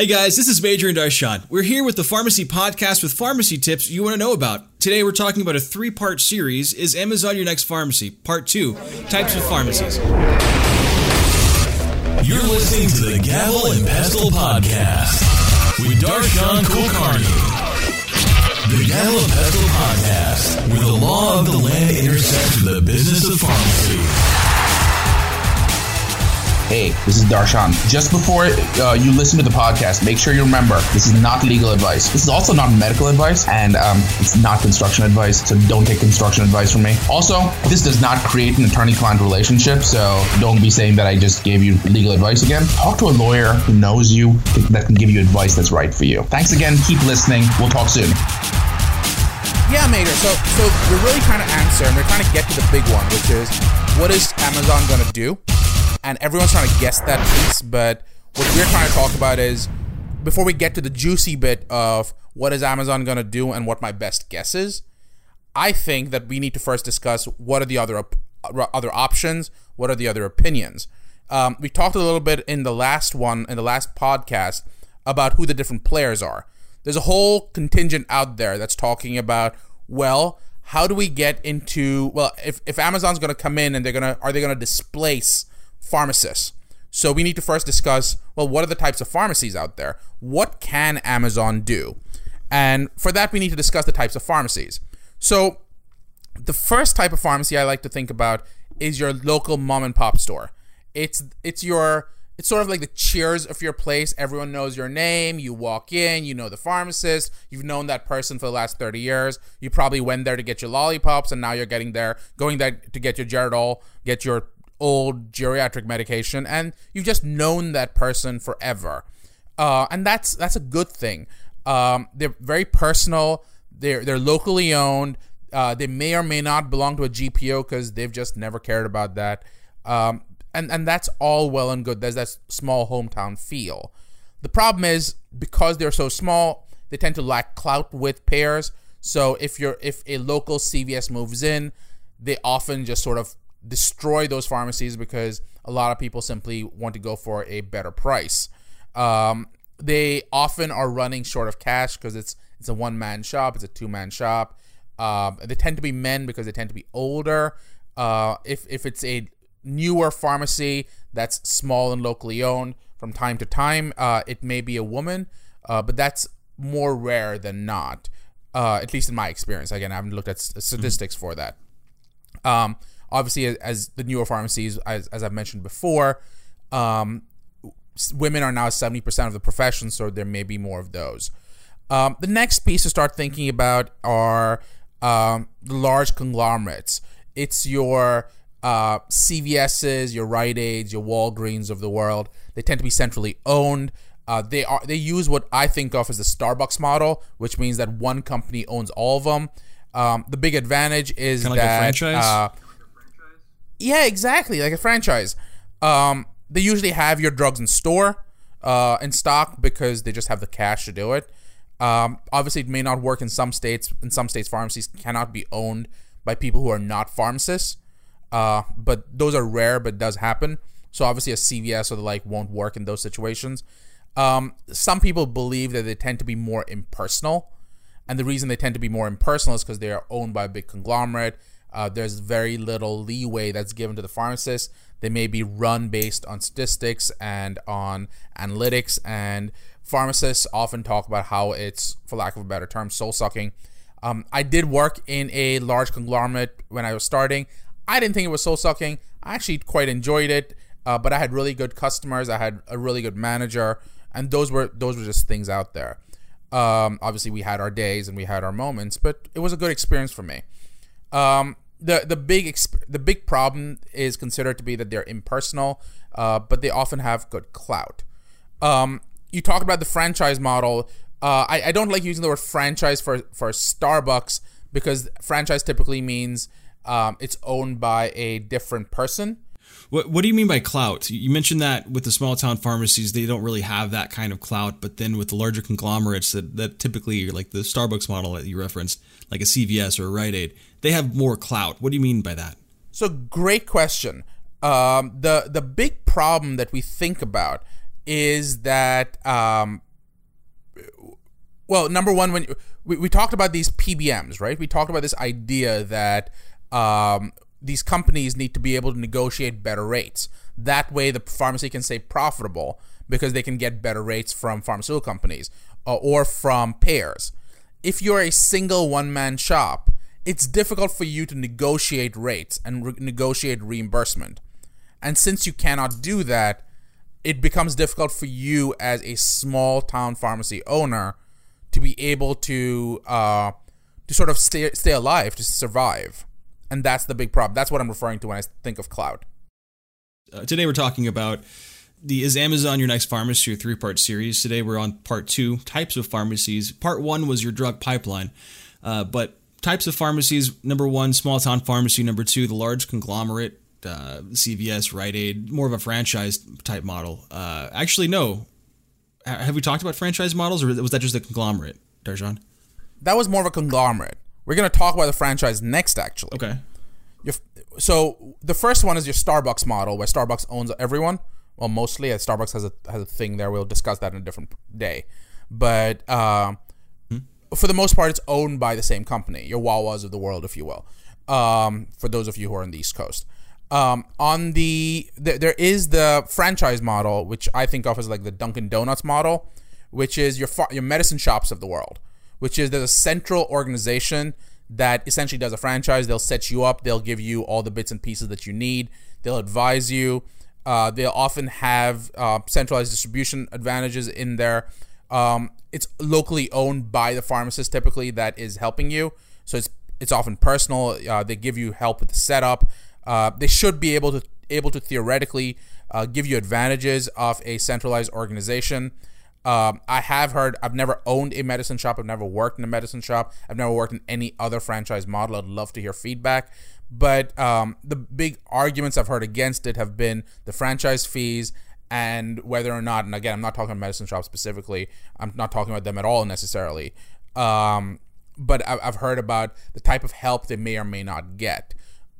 Hey guys, this is Major and Darshan. We're here with the Pharmacy Podcast with pharmacy tips you want to know about. Today we're talking about a three part series Is Amazon Your Next Pharmacy? Part 2 Types of Pharmacies. You're listening to the Gavel and Pestle Podcast with Darshan Kulkarni. The Gavel and Pestle Podcast, where the law of the land intersects with the business of pharmacy. Hey, this is Darshan. Just before uh, you listen to the podcast, make sure you remember this is not legal advice. This is also not medical advice, and um, it's not construction advice, so don't take construction advice from me. Also, this does not create an attorney client relationship, so don't be saying that I just gave you legal advice again. Talk to a lawyer who knows you that can give you advice that's right for you. Thanks again. Keep listening. We'll talk soon. Yeah, Major. So, so we're really trying to answer, and we're trying to get to the big one, which is what is Amazon going to do? And everyone's trying to guess that piece. But what we're trying to talk about is before we get to the juicy bit of what is Amazon going to do and what my best guess is. I think that we need to first discuss what are the other op- other options, what are the other opinions. Um, we talked a little bit in the last one in the last podcast about who the different players are. There's a whole contingent out there that's talking about well, how do we get into well if, if Amazon's going to come in and they're going to are they going to displace pharmacists. So we need to first discuss well, what are the types of pharmacies out there? What can Amazon do? And for that, we need to discuss the types of pharmacies. So the first type of pharmacy I like to think about is your local mom and pop store. It's it's your it's sort of like the cheers of your place. Everyone knows your name. You walk in, you know the pharmacist. You've known that person for the last 30 years. You probably went there to get your lollipops, and now you're getting there, going there to get your Geritol, get your old geriatric medication, and you've just known that person forever, uh, and that's that's a good thing. Um, they're very personal. They're they're locally owned. Uh, they may or may not belong to a GPO because they've just never cared about that. Um, and and that's all well and good. There's that small hometown feel. The problem is because they're so small, they tend to lack clout with payers. So if you're if a local CVS moves in, they often just sort of destroy those pharmacies because a lot of people simply want to go for a better price. Um, they often are running short of cash because it's it's a one man shop, it's a two man shop. Um, they tend to be men because they tend to be older. Uh, if if it's a newer pharmacy that's small and locally owned, from time to time, uh, it may be a woman, uh, but that's more rare than not. Uh, at least in my experience. Again, I haven't looked at statistics mm-hmm. for that. Um, obviously as, as the newer pharmacies, as, as I've mentioned before, um, women are now 70% of the profession, so there may be more of those. Um, the next piece to start thinking about are um, the large conglomerates. It's your uh, CVS's, your Rite Aids, your Walgreens of the world. They tend to be centrally owned. Uh, they are they use what I think of as the Starbucks model, which means that one company owns all of them. Um, the big advantage is kind of that like a franchise. Uh, yeah, exactly, like a franchise. Um, they usually have your drugs in store, uh, in stock because they just have the cash to do it. Um, obviously, it may not work in some states. In some states, pharmacies cannot be owned by people who are not pharmacists. Uh, but those are rare, but does happen. So obviously, a CVS or the like won't work in those situations. Um, some people believe that they tend to be more impersonal, and the reason they tend to be more impersonal is because they are owned by a big conglomerate uh, there's very little leeway that's given to the pharmacist. They may be run based on statistics and on analytics, and pharmacists often talk about how it's, for lack of a better term, soul sucking. Um, I did work in a large conglomerate when I was starting. I didn't think it was soul sucking. I actually quite enjoyed it, uh, but I had really good customers. I had a really good manager, and those were those were just things out there. Um, obviously, we had our days and we had our moments, but it was a good experience for me. Um, the the big exp- the big problem is considered to be that they're impersonal, uh, but they often have good clout. Um, you talk about the franchise model. Uh, I, I don't like using the word franchise for for Starbucks because franchise typically means um, it's owned by a different person. What What do you mean by clout? You mentioned that with the small town pharmacies, they don't really have that kind of clout. But then with the larger conglomerates that, that typically, like the Starbucks model that you referenced, like a CVS or a Rite Aid, they have more clout. What do you mean by that? So great question. Um, the the big problem that we think about is that um, Well, number one, when we, we talked about these PBMs, right? We talked about this idea that um, these companies need to be able to negotiate better rates. That way, the pharmacy can stay profitable because they can get better rates from pharmaceutical companies uh, or from payers. If you're a single one man shop, it's difficult for you to negotiate rates and re- negotiate reimbursement. And since you cannot do that, it becomes difficult for you as a small town pharmacy owner to be able to uh, to sort of stay stay alive, to survive. And that's the big problem. That's what I'm referring to when I think of cloud. Uh, today we're talking about the Is Amazon Your Next Pharmacy, a three part series. Today we're on part two, types of pharmacies. Part one was your drug pipeline. Uh, but types of pharmacies number one, small town pharmacy. Number two, the large conglomerate, uh, CVS, Rite Aid, more of a franchise type model. Uh, actually, no. Have we talked about franchise models or was that just a conglomerate, Darshan? That was more of a conglomerate. We're going to talk about the franchise next, actually. Okay. Your, so the first one is your Starbucks model, where Starbucks owns everyone. Well, mostly, Starbucks has a has a thing there. We'll discuss that in a different day. But uh, hmm? for the most part, it's owned by the same company, your Wawas of the world, if you will. Um, for those of you who are on the East Coast, um, on the, the there is the franchise model, which I think of as like the Dunkin' Donuts model, which is your your medicine shops of the world, which is there's a central organization that essentially does a franchise. They'll set you up. They'll give you all the bits and pieces that you need. They'll advise you. Uh, they'll often have uh, centralized distribution advantages in there. Um, it's locally owned by the pharmacist typically that is helping you, so it's it's often personal. Uh, they give you help with the setup. Uh, they should be able to able to theoretically uh, give you advantages of a centralized organization. Um, I have heard. I've never owned a medicine shop. I've never worked in a medicine shop. I've never worked in any other franchise model. I'd love to hear feedback. But um, the big arguments I've heard against it have been the franchise fees and whether or not. And again, I'm not talking about medicine shops specifically. I'm not talking about them at all necessarily. Um, but I've heard about the type of help they may or may not get.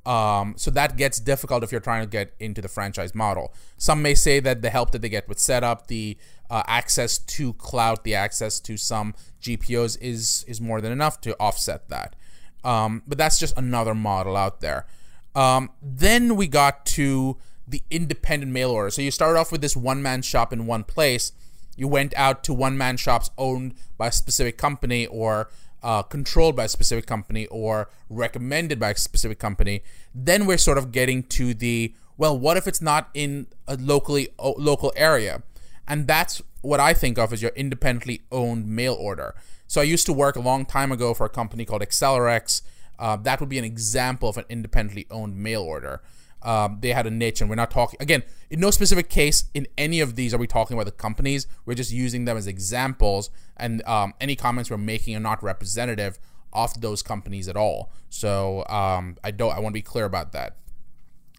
Um, so that gets difficult if you're trying to get into the franchise model. Some may say that the help that they get with setup, the uh, access to cloud, the access to some GPOs is is more than enough to offset that. Um, but that's just another model out there. Um, then we got to the independent mail order. So you started off with this one man shop in one place. You went out to one man shops owned by a specific company or uh, controlled by a specific company or recommended by a specific company, then we're sort of getting to the well, what if it's not in a locally o- local area? And that's what I think of as your independently owned mail order. So I used to work a long time ago for a company called Accelerex. Uh, that would be an example of an independently owned mail order. Um, they had a niche, and we're not talking again in no specific case in any of these are we talking about the companies. We're just using them as examples, and um, any comments we're making are not representative of those companies at all. So um, I don't. I want to be clear about that.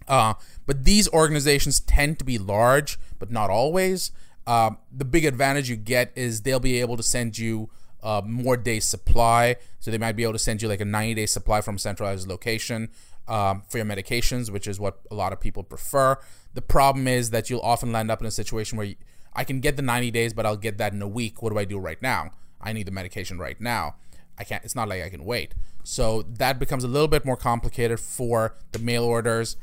Uh, but these organizations tend to be large, but not always. Uh, the big advantage you get is they'll be able to send you uh, more days supply. So they might be able to send you like a 90 day supply from a centralized location um, for your medications, which is what a lot of people prefer. The problem is that you'll often land up in a situation where you, I can get the 90 days, but I'll get that in a week. What do I do right now? I need the medication right now. I can't. It's not like I can wait. So that becomes a little bit more complicated for the mail orders.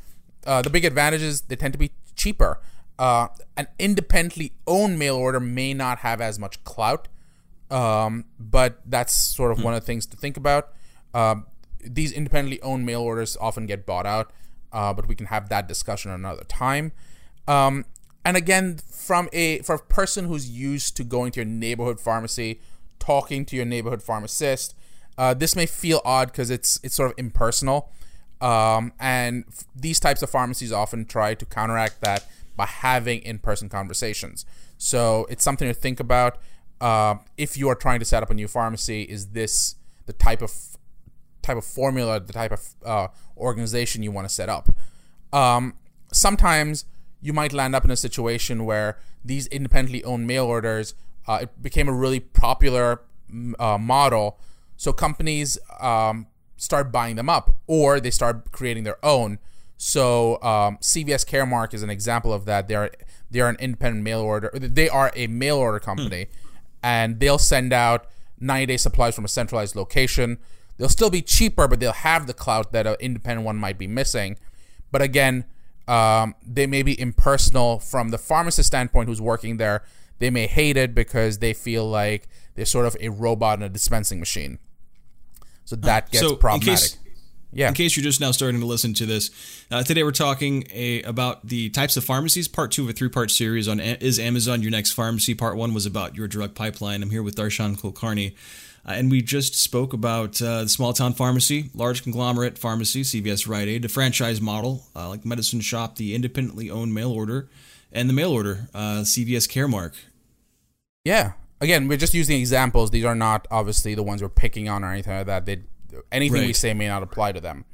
Uh, the big advantage is they tend to be cheaper. Uh, an independently owned mail order may not have as much clout, um, but that's sort of hmm. one of the things to think about. Um, these independently owned mail orders often get bought out, uh, but we can have that discussion another time. Um, and again, from a for a person who's used to going to your neighborhood pharmacy, talking to your neighborhood pharmacist, uh, this may feel odd because it's it's sort of impersonal. Um, and f- these types of pharmacies often try to counteract that by having in-person conversations. So it's something to think about. Uh, if you are trying to set up a new pharmacy, is this the type of type of formula, the type of uh, organization you want to set up. Um, sometimes you might land up in a situation where these independently owned mail orders uh, it became a really popular uh, model. So companies um, start buying them up, or they start creating their own. So um, CVS Caremark is an example of that. They're they're an independent mail order. They are a mail order company, hmm. and they'll send out 90 day supplies from a centralized location. They'll still be cheaper, but they'll have the clout that an independent one might be missing. But again, um, they may be impersonal from the pharmacist standpoint who's working there. They may hate it because they feel like they're sort of a robot in a dispensing machine. So that gets so problematic. In case, yeah. In case you're just now starting to listen to this, uh, today we're talking a, about the types of pharmacies. Part two of a three-part series on is Amazon your next pharmacy. Part one was about your drug pipeline. I'm here with Darshan Kulkarni. Uh, and we just spoke about uh, the small town pharmacy, large conglomerate pharmacy, CVS Rite Aid, the franchise model, uh, like Medicine Shop, the independently owned mail order, and the mail order, uh, CVS Caremark. Yeah. Again, we're just using examples. These are not obviously the ones we're picking on or anything like that. They, anything right. we say may not apply to them.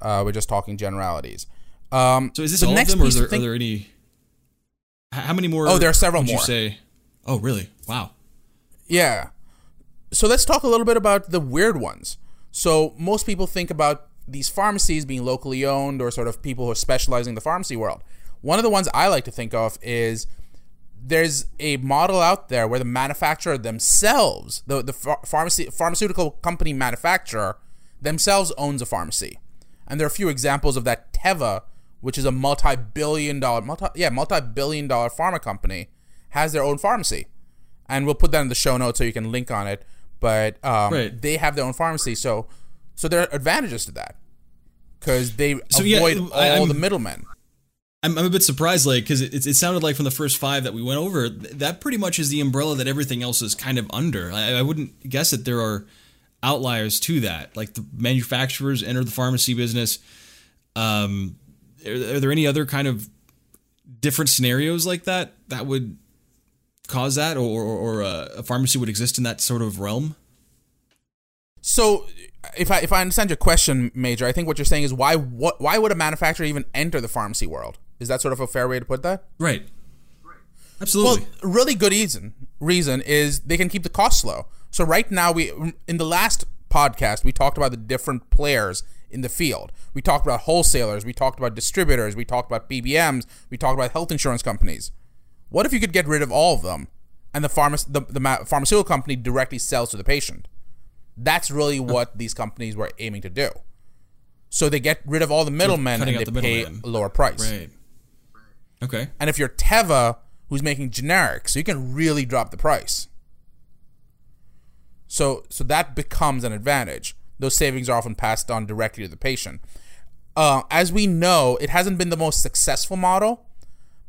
Uh, we're just talking generalities. Um, so is this all of them, or there, think, are there any? How many more? Oh, there are several more. You say? Oh, really? Wow. Yeah so let's talk a little bit about the weird ones. So most people think about these pharmacies being locally owned or sort of people who are specializing in the pharmacy world. One of the ones I like to think of is there's a model out there where the manufacturer themselves, the the pharmacy pharmaceutical company manufacturer themselves owns a pharmacy. And there are a few examples of that. Teva, which is a multi-billion dollar multi yeah, multi-billion dollar pharma company, has their own pharmacy. And we'll put that in the show notes so you can link on it but um, right. they have their own pharmacy. So, so there are advantages to that because they so, avoid yeah, all I'm, the middlemen. I'm, I'm a bit surprised, like, because it, it sounded like from the first five that we went over, that pretty much is the umbrella that everything else is kind of under. I, I wouldn't guess that there are outliers to that. Like the manufacturers enter the pharmacy business. Um, are, are there any other kind of different scenarios like that that would cause that, or, or, or uh, a pharmacy would exist in that sort of realm? So, if I if I understand your question, Major, I think what you're saying is why what why would a manufacturer even enter the pharmacy world? Is that sort of a fair way to put that? Right. Absolutely. Well, really good reason reason is they can keep the cost low. So right now we in the last podcast we talked about the different players in the field. We talked about wholesalers, we talked about distributors, we talked about PBMs, we talked about health insurance companies. What if you could get rid of all of them, and the, pharma- the, the pharmaceutical company directly sells to the patient? That's really what these companies were aiming to do. So they get rid of all the middlemen and they the pay a lower price. Right. Okay. And if you're Teva, who's making generics, so you can really drop the price. So so that becomes an advantage. Those savings are often passed on directly to the patient. Uh, as we know, it hasn't been the most successful model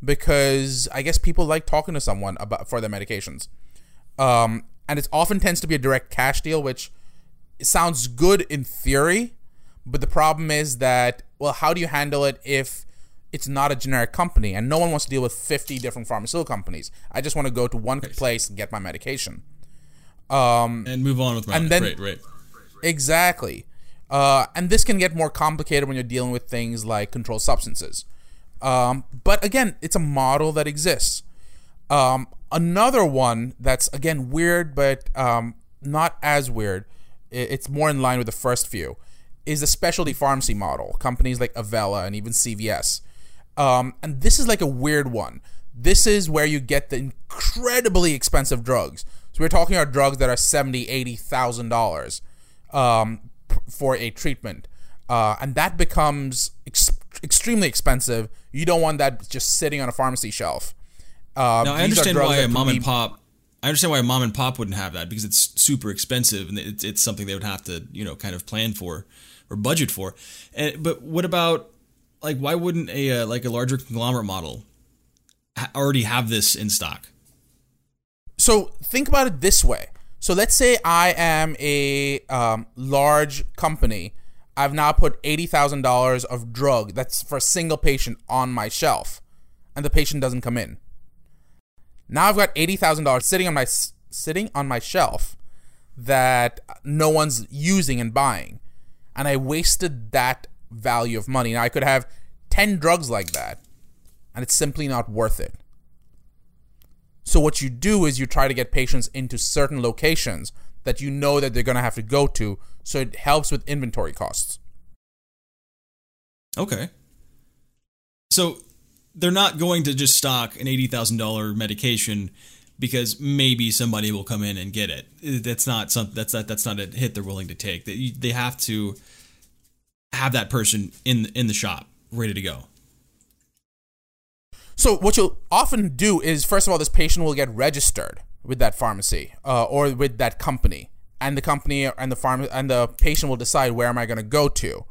because I guess people like talking to someone about for their medications. Um, and it often tends to be a direct cash deal, which sounds good in theory, but the problem is that well, how do you handle it if it's not a generic company and no one wants to deal with 50 different pharmaceutical companies? I just want to go to one place and get my medication. Um, and move on with my and then, right, right. Exactly. Uh, and this can get more complicated when you're dealing with things like controlled substances. Um, but again, it's a model that exists. Um, another one that's again weird, but um, not as weird. It's more in line with the first few. Is the specialty pharmacy model. Companies like Avella and even CVS. Um, and this is like a weird one. This is where you get the incredibly expensive drugs. So we're talking about drugs that are seventy, eighty thousand dollars um, for a treatment, uh, and that becomes ex- extremely expensive you don't want that just sitting on a pharmacy shelf. Uh, now I understand why a mom and pop. I understand why a mom and pop wouldn't have that because it's super expensive and it's, it's something they would have to you know kind of plan for or budget for. And, but what about like why wouldn't a uh, like a larger conglomerate model ha- already have this in stock? So think about it this way. So let's say I am a um, large company I've now put $80,000 of drug that's for a single patient on my shelf and the patient doesn't come in. Now I've got $80,000 sitting on my sitting on my shelf that no one's using and buying. And I wasted that value of money. Now I could have 10 drugs like that and it's simply not worth it. So what you do is you try to get patients into certain locations that you know that they're going to have to go to so it helps with inventory costs. Okay. So they're not going to just stock an $80,000 medication because maybe somebody will come in and get it. That's not something that's not that's not a hit they're willing to take. They they have to have that person in in the shop ready to go. So what you'll often do is, first of all, this patient will get registered with that pharmacy uh, or with that company, and the company and the farm and the patient will decide where am I going to go to,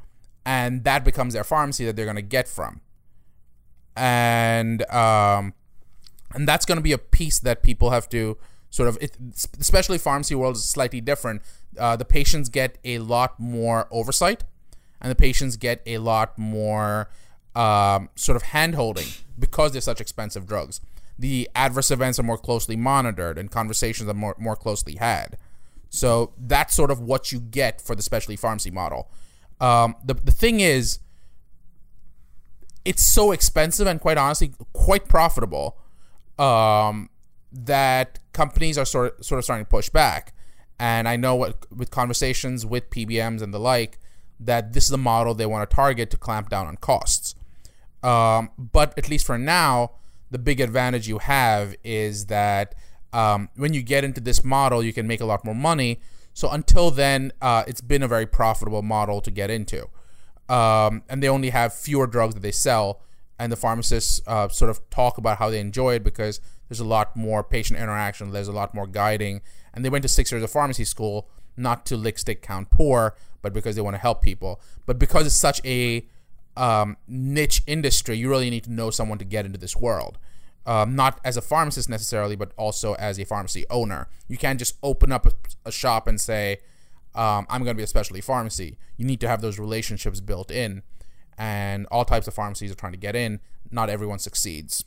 and that becomes their pharmacy that they're going to get from, and um, and that's going to be a piece that people have to sort of, it, especially pharmacy world is slightly different. Uh, the patients get a lot more oversight, and the patients get a lot more um, sort of hand holding because they're such expensive drugs. The adverse events are more closely monitored and conversations are more, more closely had. So that's sort of what you get for the specialty pharmacy model. Um, the, the thing is, it's so expensive and quite honestly, quite profitable um, that companies are sort of, sort of starting to push back. And I know what with conversations with PBMs and the like, that this is the model they want to target to clamp down on costs. Um, but at least for now, the big advantage you have is that um, when you get into this model, you can make a lot more money. So until then, uh, it's been a very profitable model to get into. Um, and they only have fewer drugs that they sell. And the pharmacists uh, sort of talk about how they enjoy it because there's a lot more patient interaction, there's a lot more guiding. And they went to six years of pharmacy school, not to lick, stick, count, poor, but because they want to help people. But because it's such a um, niche industry, you really need to know someone to get into this world. Um, not as a pharmacist necessarily, but also as a pharmacy owner. You can't just open up a, a shop and say, um, I'm going to be a specialty pharmacy. You need to have those relationships built in. And all types of pharmacies are trying to get in. Not everyone succeeds.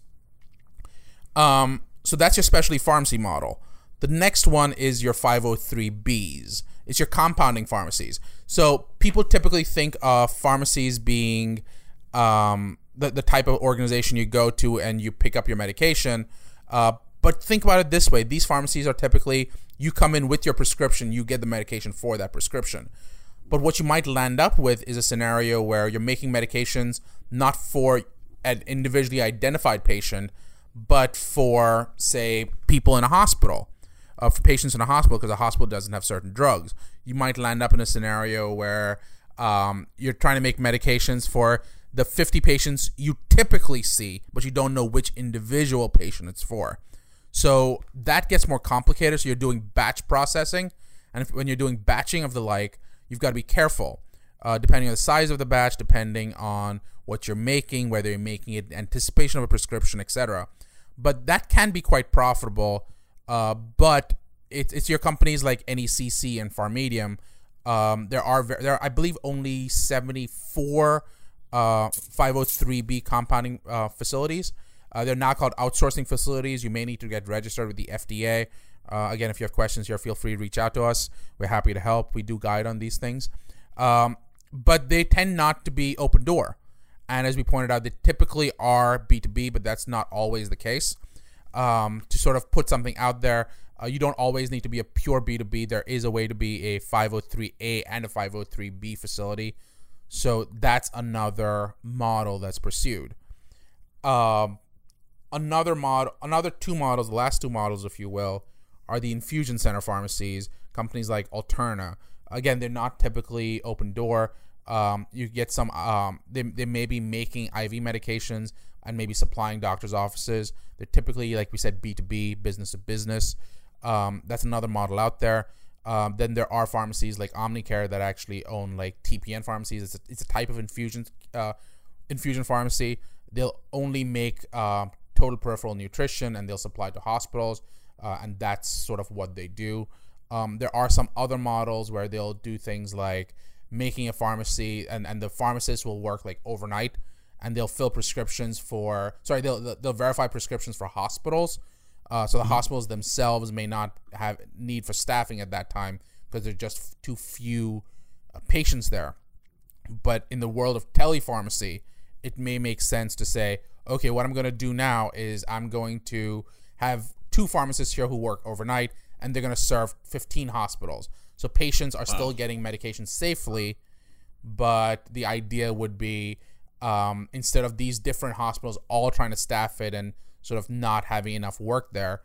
Um, so that's your specialty pharmacy model. The next one is your 503Bs. It's your compounding pharmacies. So people typically think of pharmacies being um, the, the type of organization you go to and you pick up your medication. Uh, but think about it this way these pharmacies are typically, you come in with your prescription, you get the medication for that prescription. But what you might land up with is a scenario where you're making medications not for an individually identified patient, but for, say, people in a hospital for patients in a hospital because a hospital doesn't have certain drugs. You might land up in a scenario where um, you're trying to make medications for the 50 patients you typically see, but you don't know which individual patient it's for. So that gets more complicated. So you're doing batch processing, and if, when you're doing batching of the like, you've got to be careful, uh, depending on the size of the batch, depending on what you're making, whether you're making it anticipation of a prescription, etc. But that can be quite profitable uh, but it's it's your companies like NECC and Pharmedium. Um, there are there are, I believe only 74 uh, 503b compounding uh, facilities. Uh, they're not called outsourcing facilities. You may need to get registered with the FDA. Uh, again, if you have questions here, feel free to reach out to us. We're happy to help. We do guide on these things. Um, but they tend not to be open door. And as we pointed out, they typically are B2B, but that's not always the case um, to sort of put something out there. Uh, you don't always need to be a pure B2B. There is a way to be a 503A and a 503B facility. So that's another model that's pursued. Um, another model, another two models, the last two models, if you will, are the infusion center pharmacies, companies like Alterna. Again, they're not typically open door. Um, you get some, um, they, they may be making IV medications, and maybe supplying doctors' offices. They're typically, like we said, B2B, business to business. Um, that's another model out there. Um, then there are pharmacies like Omnicare that actually own like TPN pharmacies. It's a, it's a type of infusion uh, infusion pharmacy. They'll only make uh, total peripheral nutrition and they'll supply to hospitals, uh, and that's sort of what they do. Um, there are some other models where they'll do things like making a pharmacy, and, and the pharmacist will work like overnight and they'll fill prescriptions for sorry they'll they'll verify prescriptions for hospitals. Uh, so the mm-hmm. hospitals themselves may not have need for staffing at that time because there's just too few uh, patients there. But in the world of telepharmacy, it may make sense to say, okay, what I'm going to do now is I'm going to have two pharmacists here who work overnight, and they're going to serve 15 hospitals. So patients are wow. still getting medication safely, but the idea would be um, instead of these different hospitals all trying to staff it and sort of not having enough work there,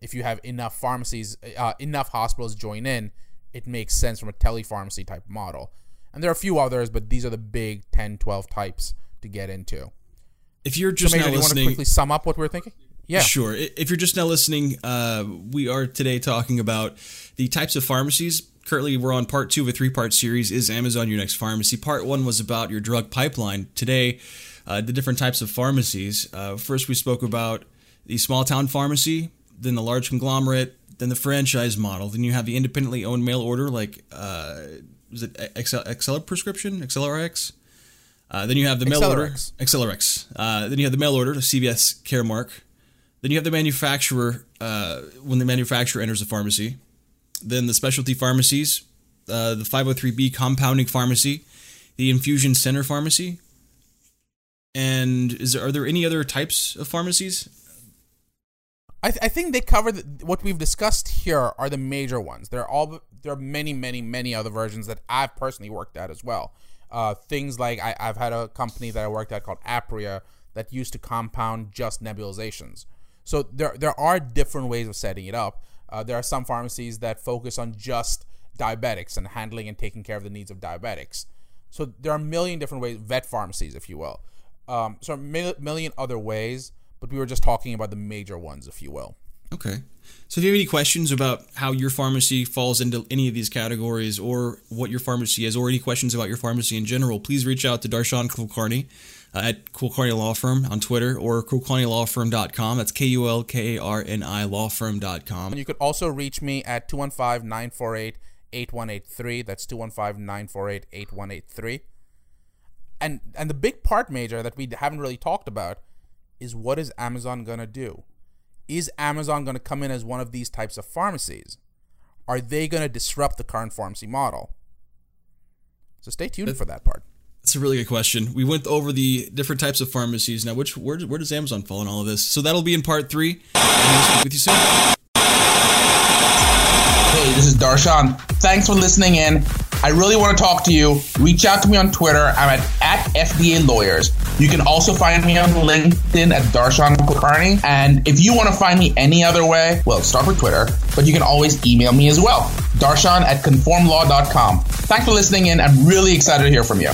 if you have enough pharmacies, uh, enough hospitals join in, it makes sense from a telepharmacy type model. And there are a few others, but these are the big 10, 12 types to get into. If you're just so Major, now do you want to listening, quickly sum up what we're thinking? Yeah. Sure. If you're just now listening, uh, we are today talking about the types of pharmacies. Currently, we're on part two of a three part series Is Amazon Your Next Pharmacy? Part one was about your drug pipeline. Today, uh, the different types of pharmacies. Uh, first, we spoke about the small town pharmacy, then the large conglomerate, then the franchise model. Then you have the independently owned mail order, like, uh, is it Excel, Excel prescription? XLRX? Uh, then you have the mail order, XLRX. Uh, then you have the mail order, the CVS Caremark. Then you have the manufacturer uh, when the manufacturer enters the pharmacy. Then the specialty pharmacies, uh, the 503B compounding pharmacy, the infusion center pharmacy. And is there, are there any other types of pharmacies? I, th- I think they cover the, what we've discussed here are the major ones. There are all there are many many many other versions that I've personally worked at as well. Uh, things like I, I've had a company that I worked at called Apria that used to compound just nebulizations. So there there are different ways of setting it up. Uh, there are some pharmacies that focus on just diabetics and handling and taking care of the needs of diabetics. So there are a million different ways, vet pharmacies, if you will. Um, so a mil- million other ways, but we were just talking about the major ones, if you will. Okay. So if you have any questions about how your pharmacy falls into any of these categories or what your pharmacy is, or any questions about your pharmacy in general, please reach out to Darshan Kulkarni uh, at Kulkarni Law Firm on Twitter or kulkarnilawfirm.com. That's K U L K A R N I lawfirm.com. And you could also reach me at 215 948 8183. That's 215 948 8183. And and the big part major that we haven't really talked about is what is Amazon going to do? Is Amazon going to come in as one of these types of pharmacies? Are they going to disrupt the current pharmacy model? So stay tuned for that part. That's a really good question. We went over the different types of pharmacies. Now, which where, where does Amazon fall in all of this? So that'll be in part three. And we'll speak with you soon. Hey, this is Darshan. Thanks for listening in. I really want to talk to you. Reach out to me on Twitter. I'm at, at FDA Lawyers. You can also find me on LinkedIn at Darshan Kulkarni. And if you want to find me any other way, well, start with Twitter, but you can always email me as well. Darshan at conformlaw.com. Thanks for listening in. I'm really excited to hear from you.